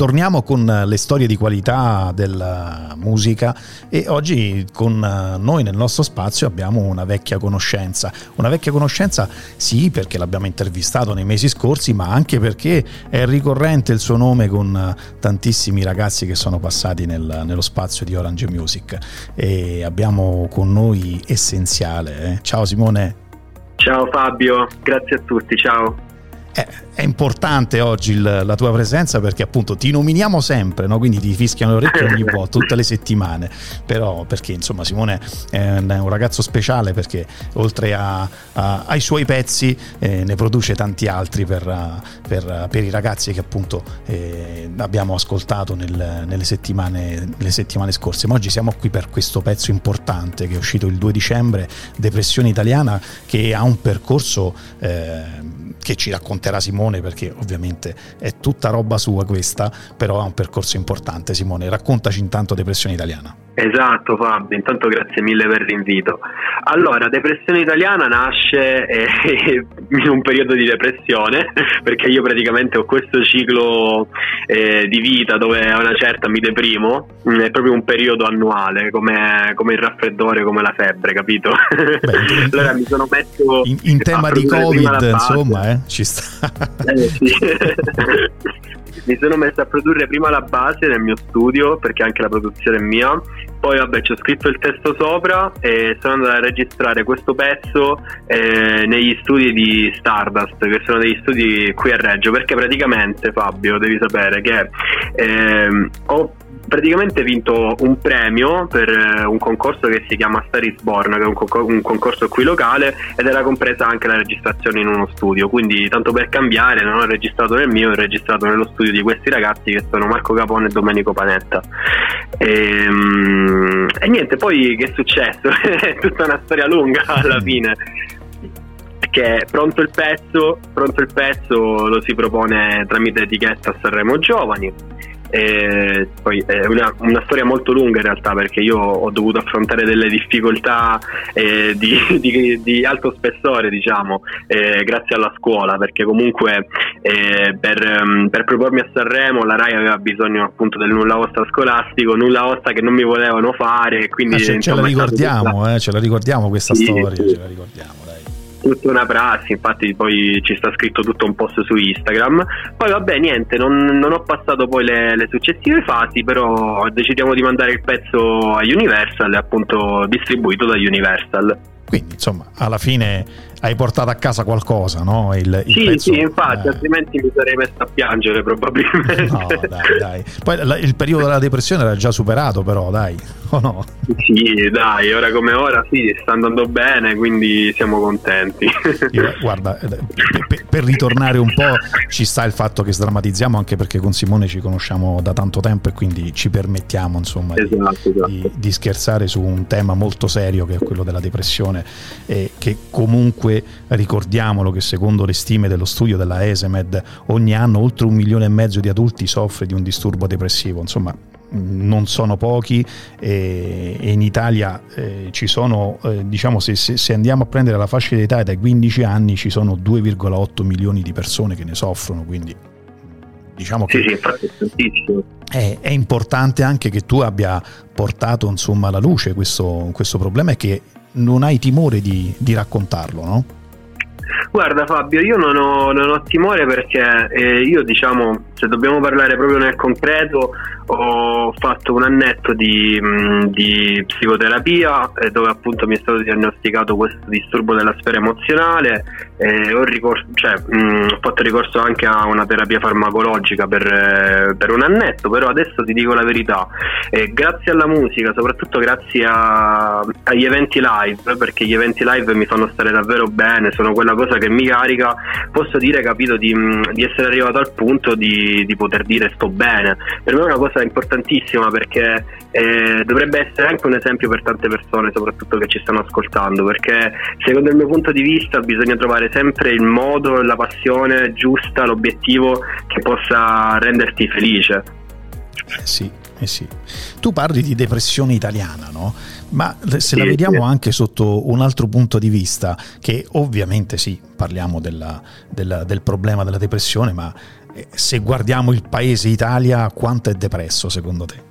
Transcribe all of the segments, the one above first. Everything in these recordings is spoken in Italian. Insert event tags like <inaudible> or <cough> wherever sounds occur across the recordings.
Torniamo con le storie di qualità della musica e oggi con noi nel nostro spazio abbiamo una vecchia conoscenza. Una vecchia conoscenza sì perché l'abbiamo intervistato nei mesi scorsi ma anche perché è ricorrente il suo nome con tantissimi ragazzi che sono passati nel, nello spazio di Orange Music e abbiamo con noi Essenziale. Eh. Ciao Simone. Ciao Fabio, grazie a tutti, ciao. È, importante oggi il, la tua presenza perché appunto ti nominiamo sempre, no? quindi ti fischiano le orecchie ogni <laughs> volta, tutte le settimane, però perché insomma Simone è un, un ragazzo speciale perché oltre a, a, ai suoi pezzi eh, ne produce tanti altri per, per, per, i ragazzi che appunto eh, abbiamo ascoltato nel, nelle, settimane, nelle settimane scorse, ma oggi siamo qui per questo pezzo importante che è uscito il 2 dicembre, Depressione Italiana, che ha un percorso... Eh, che ci racconterà Simone perché ovviamente è tutta roba sua questa, però ha un percorso importante. Simone, raccontaci intanto Depressione Italiana. Esatto Fabio, intanto grazie mille per l'invito. Allora, Depressione Italiana nasce eh, <laughs> in un periodo di depressione, perché io praticamente ho questo ciclo eh, di vita dove a una certa mi deprimo, mm, è proprio un periodo annuale, come, come il raffreddore, come la febbre, capito? Beh, <laughs> allora mi sono messo... In, in tema di Covid, insomma, eh, ci sta. Eh, sì. <laughs> mi sono messo a produrre prima la base nel mio studio perché anche la produzione è mia. Poi vabbè ci ho scritto il testo sopra e sono andato a registrare questo pezzo eh, negli studi di Stardust che sono degli studi qui a Reggio. Perché praticamente Fabio devi sapere che eh, ho praticamente vinto un premio per eh, un concorso che si chiama Star is Born, che è un, concor- un, concorso qui locale ed era compresa anche la registrazione in uno studio. Quindi, tanto per cambiare, non ho registrato nel mio, ho registrato nello studio di questi ragazzi che sono Marco Capone e Domenico Panetta. E, um, e niente, poi che è successo? <laughs> è tutta una storia lunga alla fine che pronto il pezzo, pronto il pezzo lo si propone tramite etichetta Sanremo Giovani e poi è una, una, storia molto lunga in realtà perché io ho dovuto affrontare delle difficoltà eh, di, <laughs> di, di, alto spessore diciamo eh, grazie alla scuola perché comunque eh, per, um, per, propormi a Sanremo la RAI aveva bisogno appunto del nulla osta scolastico nulla osta che non mi volevano fare quindi ah, ce, ce, la ricordiamo, eh, ce la ricordiamo questa sì, storia sì. ce la ricordiamo tutta una prassi, infatti poi ci sta scritto tutto un post su Instagram. Poi vabbè, niente, non, non ho passato poi le, le, successive fasi, però decidiamo di mandare il pezzo a Universal, appunto distribuito da Universal. Quindi insomma, alla fine hai portato a casa qualcosa, no? Il, il sì, pezzo, sì, infatti, eh... altrimenti mi sarei messo a piangere probabilmente. No, dai, dai. Poi la, il periodo della depressione era già superato, però, dai, o no? Sì, dai, ora come ora sì, sta andando bene, quindi siamo contenti. Io, guarda, eh, per, ritornare un po', ci sta il fatto che sdrammatizziamo, anche perché con Simone ci conosciamo da tanto tempo e quindi ci permettiamo, insomma, esatto, di, esatto. Di, di scherzare su un tema molto serio che è quello della depressione, e che comunque ricordiamolo che secondo le stime dello studio della ESEMED ogni anno oltre un milione e mezzo di adulti soffre di un disturbo depressivo, insomma non sono pochi e, e in Italia eh, ci sono, eh, diciamo se, se, se, andiamo a prendere la fascia di età dai 15 anni ci sono 2,8 milioni di persone che ne soffrono, quindi diciamo che sì, è, è, importante anche che tu abbia portato insomma alla luce questo, questo problema e che non hai timore di, di raccontarlo, no? Guarda Fabio, io non ho, non ho timore perché eh, io diciamo, se dobbiamo parlare proprio nel concreto, ho fatto un annetto di, mh, di psicoterapia eh, dove appunto mi è stato diagnosticato questo disturbo della sfera emozionale eh, ho, ricorso, cioè, mh, ho, fatto ricorso anche a una terapia farmacologica per, eh, per un annetto, però adesso ti dico la verità, eh, grazie alla musica, soprattutto grazie a, agli eventi live, perché gli eventi live mi fanno stare davvero bene, sono quella cosa che mi carica, posso dire, capito, di, di essere arrivato al punto di, di poter dire sto bene. Per me è una cosa cosa importantissima perché eh, dovrebbe essere anche un esempio per tante persone, soprattutto che ci stanno ascoltando, perché secondo il mio punto di vista bisogna trovare sempre il modo, la passione giusta, l'obiettivo che possa renderti felice. Eh sì, eh sì. Tu parli di depressione italiana, no? Ma se la vediamo anche sotto un altro punto di vista, che ovviamente sì, parliamo della, della, del problema della depressione, ma eh, se guardiamo il paese Italia, quanto è depresso secondo te?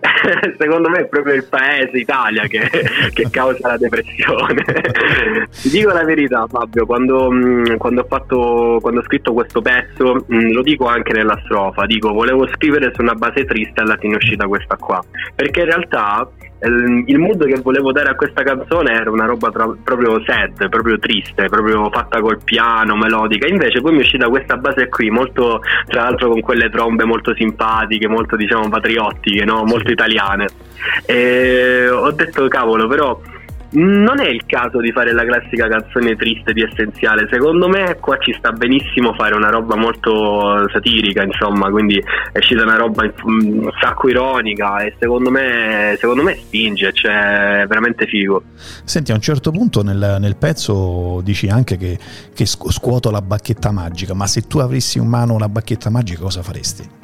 <laughs> secondo me è proprio il paese Italia che, <laughs> che causa la depressione. <laughs> Ti dico la verità, Fabio, quando, mm, quando, ho, fatto, quando ho, scritto questo pezzo, mm, lo dico anche nella strofa, dico volevo scrivere su una base triste alla fine è uscita questa qua. Perché in realtà il mood che volevo dare a questa canzone era una roba tra, proprio sad, proprio triste, proprio fatta col piano, melodica. Invece poi mi è uscita questa base qui, molto tra l'altro con quelle trombe molto simpatiche, molto diciamo patriottiche, no? molto italiane. E ho detto cavolo, però non è il caso di fare la classica canzone triste di essenziale. Secondo me qua ci sta benissimo fare una roba molto satirica, insomma, quindi è uscita una roba un sacco ironica e secondo me, secondo me spinge, cioè è veramente figo. Senti, a un certo punto nel, nel pezzo dici anche che, che scuoto la bacchetta magica, ma se tu avessi in mano una bacchetta magica cosa faresti?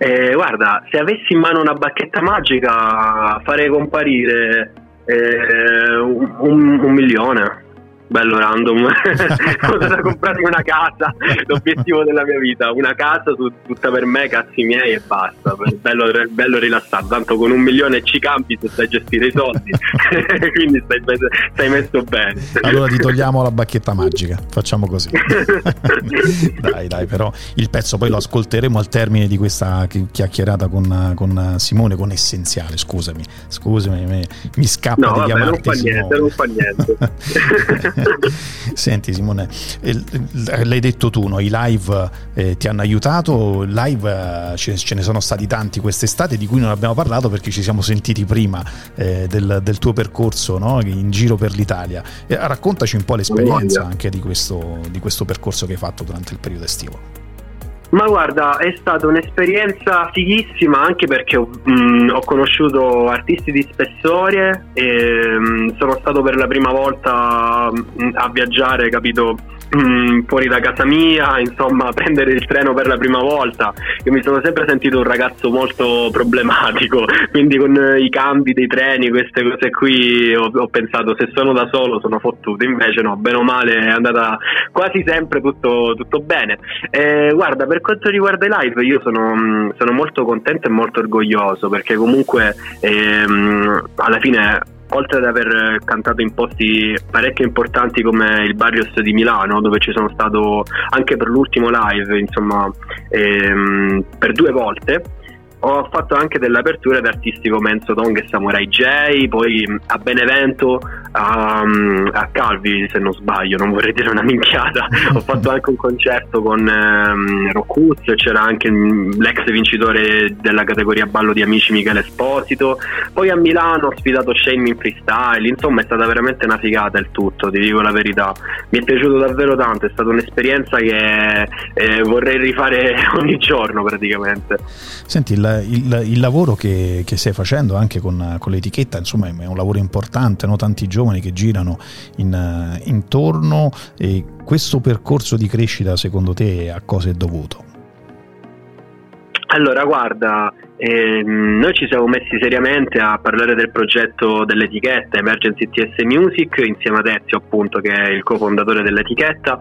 Eh, guarda, se avessi in mano una bacchetta magica farei comparire eh, un, un milione bello random. <laughs> Ho da comprarmi una casa l'obiettivo della mia vita una casa tutta per me cazzi miei e basta. Bello, bello rilassato tanto con un milione ci campi se sai gestire i soldi. <laughs> Quindi stai, stai, messo bene. Allora ti togliamo la bacchetta magica facciamo così. <laughs> Dai dai però il pezzo poi lo ascolteremo al termine di questa chiacchierata con, con Simone con Essenziale scusami scusami mi, mi scappa no, di vabbè, chiamarti non fa niente, non fa niente <laughs> Senti Simone, l'hai detto tu, no? i live eh, ti hanno aiutato, live eh, ce, ce, ne sono stati tanti quest'estate di cui non abbiamo parlato perché ci siamo sentiti prima eh, del, del, tuo percorso no? in giro per l'Italia. raccontaci un po' l'esperienza anche di questo, di questo percorso che hai fatto durante il periodo estivo. Ma guarda, è stata un'esperienza fighissima anche perché ho, mh, mm, ho conosciuto artisti di spessore e mh, mm, sono stato per la prima volta mh, mm, a viaggiare, capito? Fuori da casa mia, insomma, prendere il treno per la prima volta. Io mi sono sempre sentito un ragazzo molto problematico, <laughs> quindi con i cambi dei treni, queste cose qui, ho, ho pensato se sono da solo sono fottuto. Invece, no, bene o male è andata quasi sempre tutto, tutto bene. Eh, guarda, per quanto riguarda i live, io sono, mm, sono molto contento e molto orgoglioso perché comunque ehm, alla fine oltre ad aver cantato in posti parecchio importanti come il Barrios di Milano, dove ci sono stato anche per l'ultimo live, insomma, ehm, per due volte, ho fatto anche delle aperture da artisti come Enzo Dong e Samurai J, poi a Benevento, a, a, Calvi se non sbaglio, non vorrei dire una minchiata, <laughs> ho fatto anche un concerto con ehm, Roccuzio, c'era anche l'ex vincitore della categoria ballo di amici Michele Esposito, poi a Milano ho sfidato Shane in freestyle, insomma è stata veramente una figata il tutto, ti dico la verità, mi è piaciuto davvero tanto, è stata un'esperienza che eh, vorrei rifare <laughs> ogni giorno praticamente. Senti, il il, il, lavoro che, che, stai facendo anche con, con, l'etichetta, insomma, è un lavoro importante, no? tanti giovani che girano in, intorno e questo percorso di crescita secondo te a cosa è dovuto? Allora, guarda, E, mm, noi ci siamo messi seriamente a parlare del progetto dell'etichetta Emergency TS Music insieme ad Ezio appunto che è il cofondatore dell'etichetta.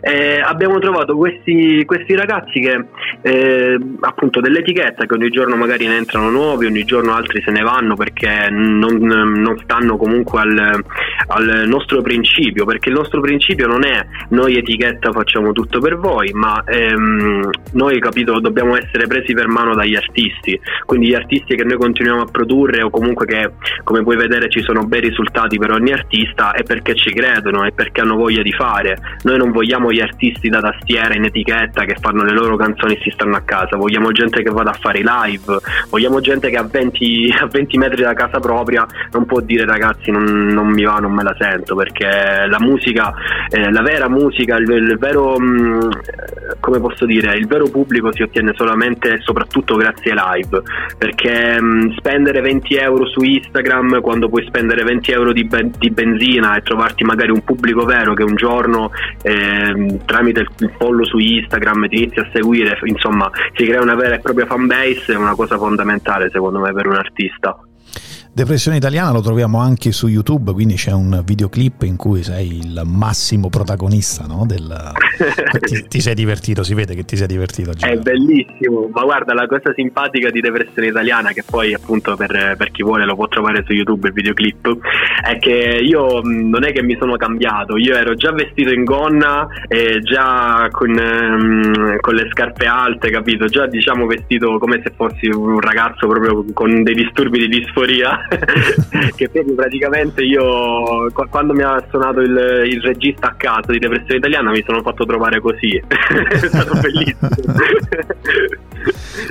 E abbiamo trovato questi, questi ragazzi che eh, appunto dell'etichetta che ogni giorno magari ne entrano nuovi ogni giorno altri se ne vanno perché non, non stanno comunque al, al, nostro principio perché il nostro principio non è noi etichetta facciamo tutto per voi ma ehm, noi capito dobbiamo essere presi per mano dagli artisti quindi gli artisti che noi continuiamo a produrre o comunque che come puoi vedere ci sono bei risultati per ogni artista è perché ci credono e perché hanno voglia di fare. Noi non vogliamo gli artisti da tastiera in etichetta che fanno le loro canzoni e si stanno a casa. Vogliamo gente che vada a fare i live. Vogliamo gente che a 20, a 20 metri da casa propria non può dire ragazzi non, non mi va non me la sento perché la musica eh, la vera musica il, il vero mh, mm, come posso dire il vero pubblico si ottiene solamente e soprattutto grazie ai live perché mh, spendere 20 euro su Instagram quando puoi spendere 20 euro di, ben- di, benzina e trovarti magari un pubblico vero che un giorno eh, tramite il, pollo su Instagram ti inizi a seguire, insomma si crea una vera e propria fanbase, è una cosa fondamentale secondo me per un artista. Depressione italiana lo troviamo anche su YouTube, quindi c'è un videoclip in cui sei il massimo protagonista no? Del... <laughs> ti, ti, sei divertito, si vede che ti sei divertito. È bellissimo, ma guarda la cosa simpatica di Depressione italiana, che poi appunto per, per, chi vuole lo può trovare su YouTube il videoclip, è che io non è che mi sono cambiato, io ero già vestito in gonna e già con, um, con le scarpe alte, capito? Già diciamo vestito come se fossi un ragazzo proprio con dei disturbi di disforia <laughs> che proprio praticamente io quando mi ha suonato il, il, regista a caso di Depressione Italiana mi sono fatto trovare così. <laughs> È stato bellissimo.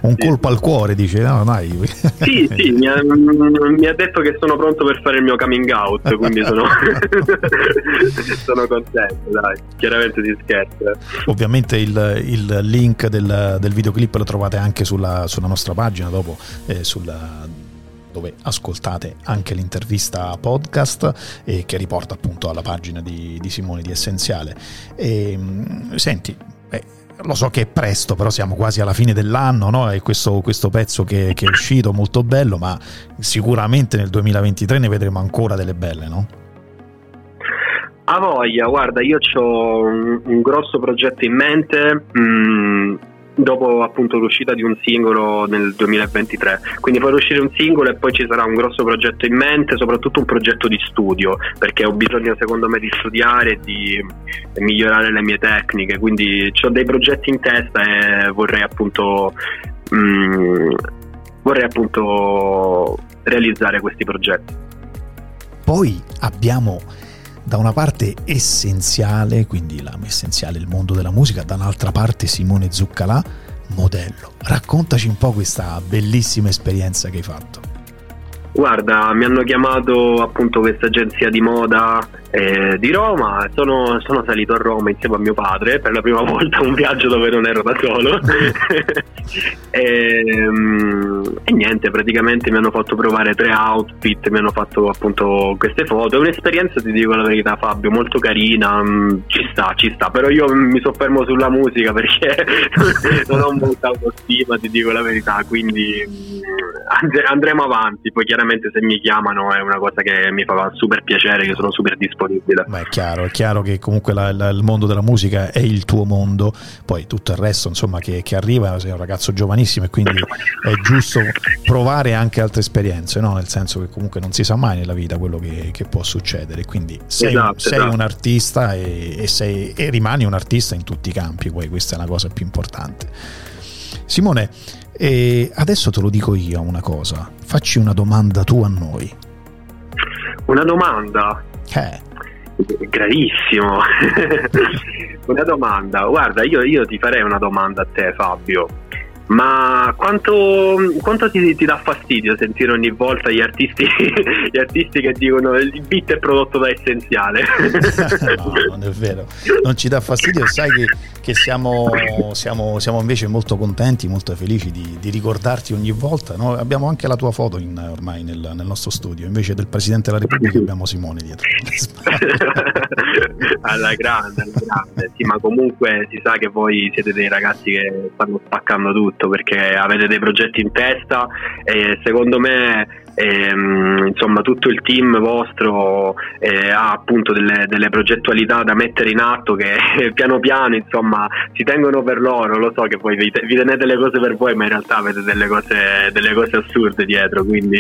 Un colpo al cuore dice no dai. <laughs> Sì sì mi ha, mi ha, detto che sono pronto per fare il mio coming out quindi sono, sono contento dai. Chiaramente si scherza. Ovviamente il, il link del, del, videoclip lo trovate anche sulla, sulla nostra pagina dopo eh, sulla dove ascoltate anche l'intervista podcast eh, che riporta appunto alla pagina di, di Simone di Essenziale. E, mm, senti, beh, lo so che è presto, però siamo quasi alla fine dell'anno, no? E questo, questo pezzo che, che, è uscito molto bello, ma sicuramente nel 2023 ne vedremo ancora delle belle, no? A voglia, guarda, io ho un, un grosso progetto in mente. Mm, dopo appunto l'uscita di un singolo nel 2023. Quindi farò uscire un singolo e poi ci sarà un grosso progetto in mente, soprattutto un progetto di studio, perché ho bisogno secondo me di studiare e di migliorare le mie tecniche, quindi ho dei progetti in testa e vorrei appunto mh, mm, vorrei appunto realizzare questi progetti. Poi abbiamo da una parte essenziale, quindi la essenziale il mondo della musica, dall'altra parte Simone Zuccalà, modello. Raccontaci un po' questa bellissima esperienza che hai fatto. Guarda, mi hanno chiamato appunto questa agenzia di moda eh, di Roma, sono, sono, salito a Roma insieme a mio padre per la prima <laughs> volta un viaggio dove non ero da solo. <laughs> E, um, e, niente, praticamente mi hanno fatto provare tre outfit, mi hanno fatto appunto queste foto, è un'esperienza ti dico la verità Fabio, molto carina, um, ci sta, ci sta, però io mi soffermo sulla musica perché <laughs> non ho molta autostima, ti dico la verità, quindi um, andremo avanti, poi chiaramente se mi chiamano è una cosa che mi fa super piacere, io sono super disponibile disponibile. Ma è chiaro, è chiaro che comunque la, la, il mondo della musica è il tuo mondo, poi tutto il resto insomma che, che, arriva, sei un ragazzo giovanissimo e quindi è giusto provare anche altre esperienze, no? nel senso che comunque non si sa mai nella vita quello che, che può succedere, quindi sei, esatto, sei esatto. un artista e, e, sei, e rimani un artista in tutti i campi, poi questa è la cosa più importante. Simone, e adesso te lo dico io una cosa, facci una domanda tu a noi. Una domanda? Eh. Gravissimo. <laughs> una domanda. Guarda, io, io, ti farei una domanda a te, Fabio. Ma quanto, quanto ti, ti, dà fastidio sentire ogni volta gli artisti, <laughs> gli artisti che dicono il beat è prodotto da essenziale? <laughs> no, non è vero, non ci dà fastidio, sai che, che siamo, siamo, siamo, invece molto contenti, molto felici di, di ricordarti ogni volta. No? Abbiamo anche la tua foto in, ormai nel, nel, nostro studio, invece del Presidente della Repubblica <laughs> abbiamo Simone dietro. alla grande, alla grande, sì, ma comunque si sa che voi siete dei ragazzi che stanno spaccando tutto atto perché avete dei progetti in testa e secondo me ehm, insomma tutto il team vostro eh, ha appunto delle, delle, progettualità da mettere in atto che <laughs> piano piano insomma si tengono per loro. Lo so che poi vi, vi tenete le cose per voi ma in realtà avete delle cose, delle cose assurde dietro quindi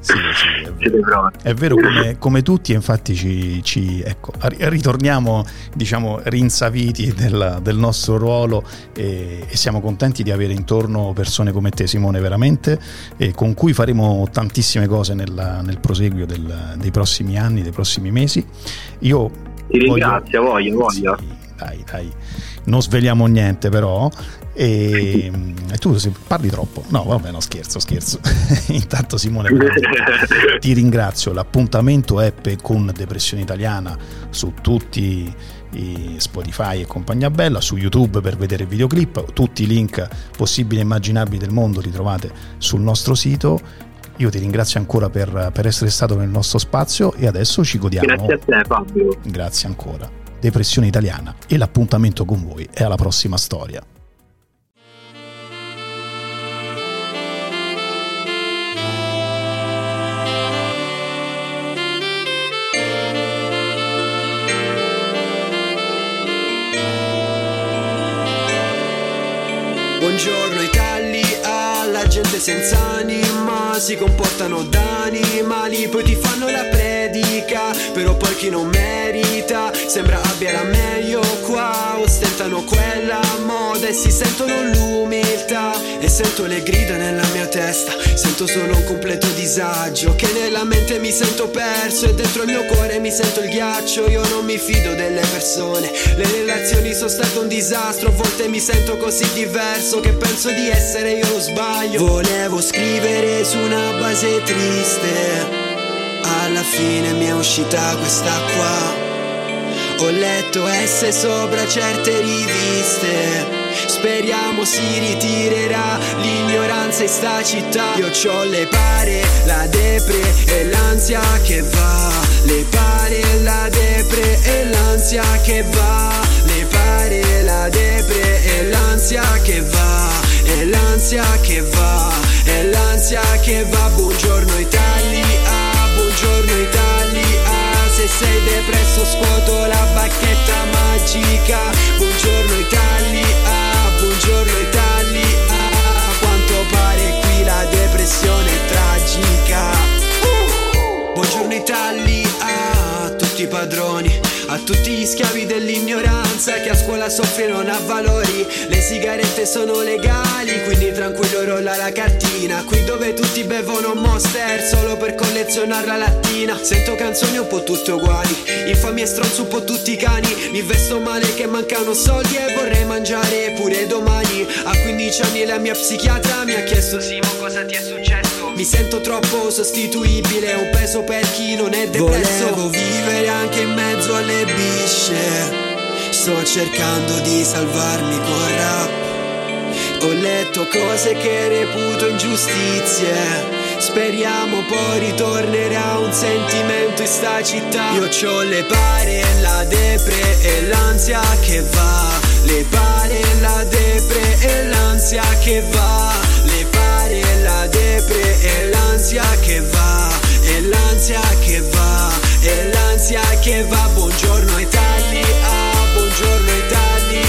sì, sì, <laughs> è vero, è vero come, come, tutti infatti ci, ci ecco, ritorniamo diciamo rinsaviti del, del nostro ruolo e, e siamo contenti di avere intorno persone come te Simone veramente e con cui faremo tantissime tantissime cose nella, nel proseguio del, dei prossimi anni, dei prossimi mesi. Io ti ringrazio, voglio, voglio. Sì, dai, dai, non sveliamo niente però. E, e, tu parli troppo. No, vabbè, no, scherzo, scherzo. <laughs> Intanto Simone, <laughs> ti ringrazio. L'appuntamento è con Depressione Italiana su tutti Spotify e compagnia bella, su YouTube per vedere il videoclip, tutti i link possibili e immaginabili del mondo li trovate sul nostro sito io ti ringrazio ancora per, per, essere stato nel nostro spazio e adesso ci godiamo. Grazie a te Fabio. Grazie ancora. Depressione italiana e l'appuntamento con voi è alla prossima storia. Buongiorno Italia, gente senza anima si comportano da animali, poi ti fanno la predica, però poi chi non merita sembra abbia la meglio qua, ostentano quella moda e si sentono l'umiltà e sento le grida nella mia testa, sento solo un completo disagio, che nella mente mi sento perso e dentro il mio cuore mi sento il ghiaccio, io non mi fido delle persone, le relazioni sono state un disastro, a volte mi sento così diverso che penso di essere io lo sbaglio. Volevo scrivere su una base triste, alla fine mi è uscita questa qua. Ho letto S sopra certe riviste. Speriamo si ritirerà l'ignoranza in sta città. Io c'ho le pare, la depre e l'ansia che va. Le pare, la depre e l'ansia che va. Le pare, la depre e l'ansia che va. E l'ansia che va. E l'ansia che va. Buongiorno Italia, buongiorno Italia. Se sei depresso scuoto la tutti gli schiavi dell'ignoranza che a scuola soffre non ha valori. Le sigarette sono legali, quindi tranquillo rolla la cartina. Qui dove tutti bevono Monster solo per collezionare la lattina. Sento canzoni un po' tutte uguali. Infamia e stronzo un po' tutti i cani. Mi vesto male che mancano soldi e vorrei mangiare pure domani. A 15 anni la mia psichiatra mi ha chiesto Simo cosa ti è successo Mi sento troppo sostituibile, un peso per chi non è depresso. Volevo vivere anche in mezzo alle le bisce. Sto cercando di salvarmi col rap. Ho letto cose che reputo ingiustizie. Speriamo poi ritornerà un sentimento in sta città. Io c'ho le pare, la depre e l'ansia che va. Le pare, la depre e l'ansia che va depre e l'ansia che va E l'ansia che va e l'ansia che va. Buongiorno Italia, buongiorno Italia.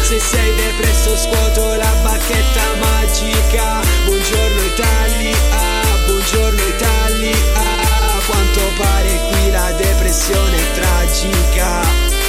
Se sei depresso scuoto la bacchetta magica. Buongiorno Italia, buongiorno Italia. Quanto pare qui la depressione è tragica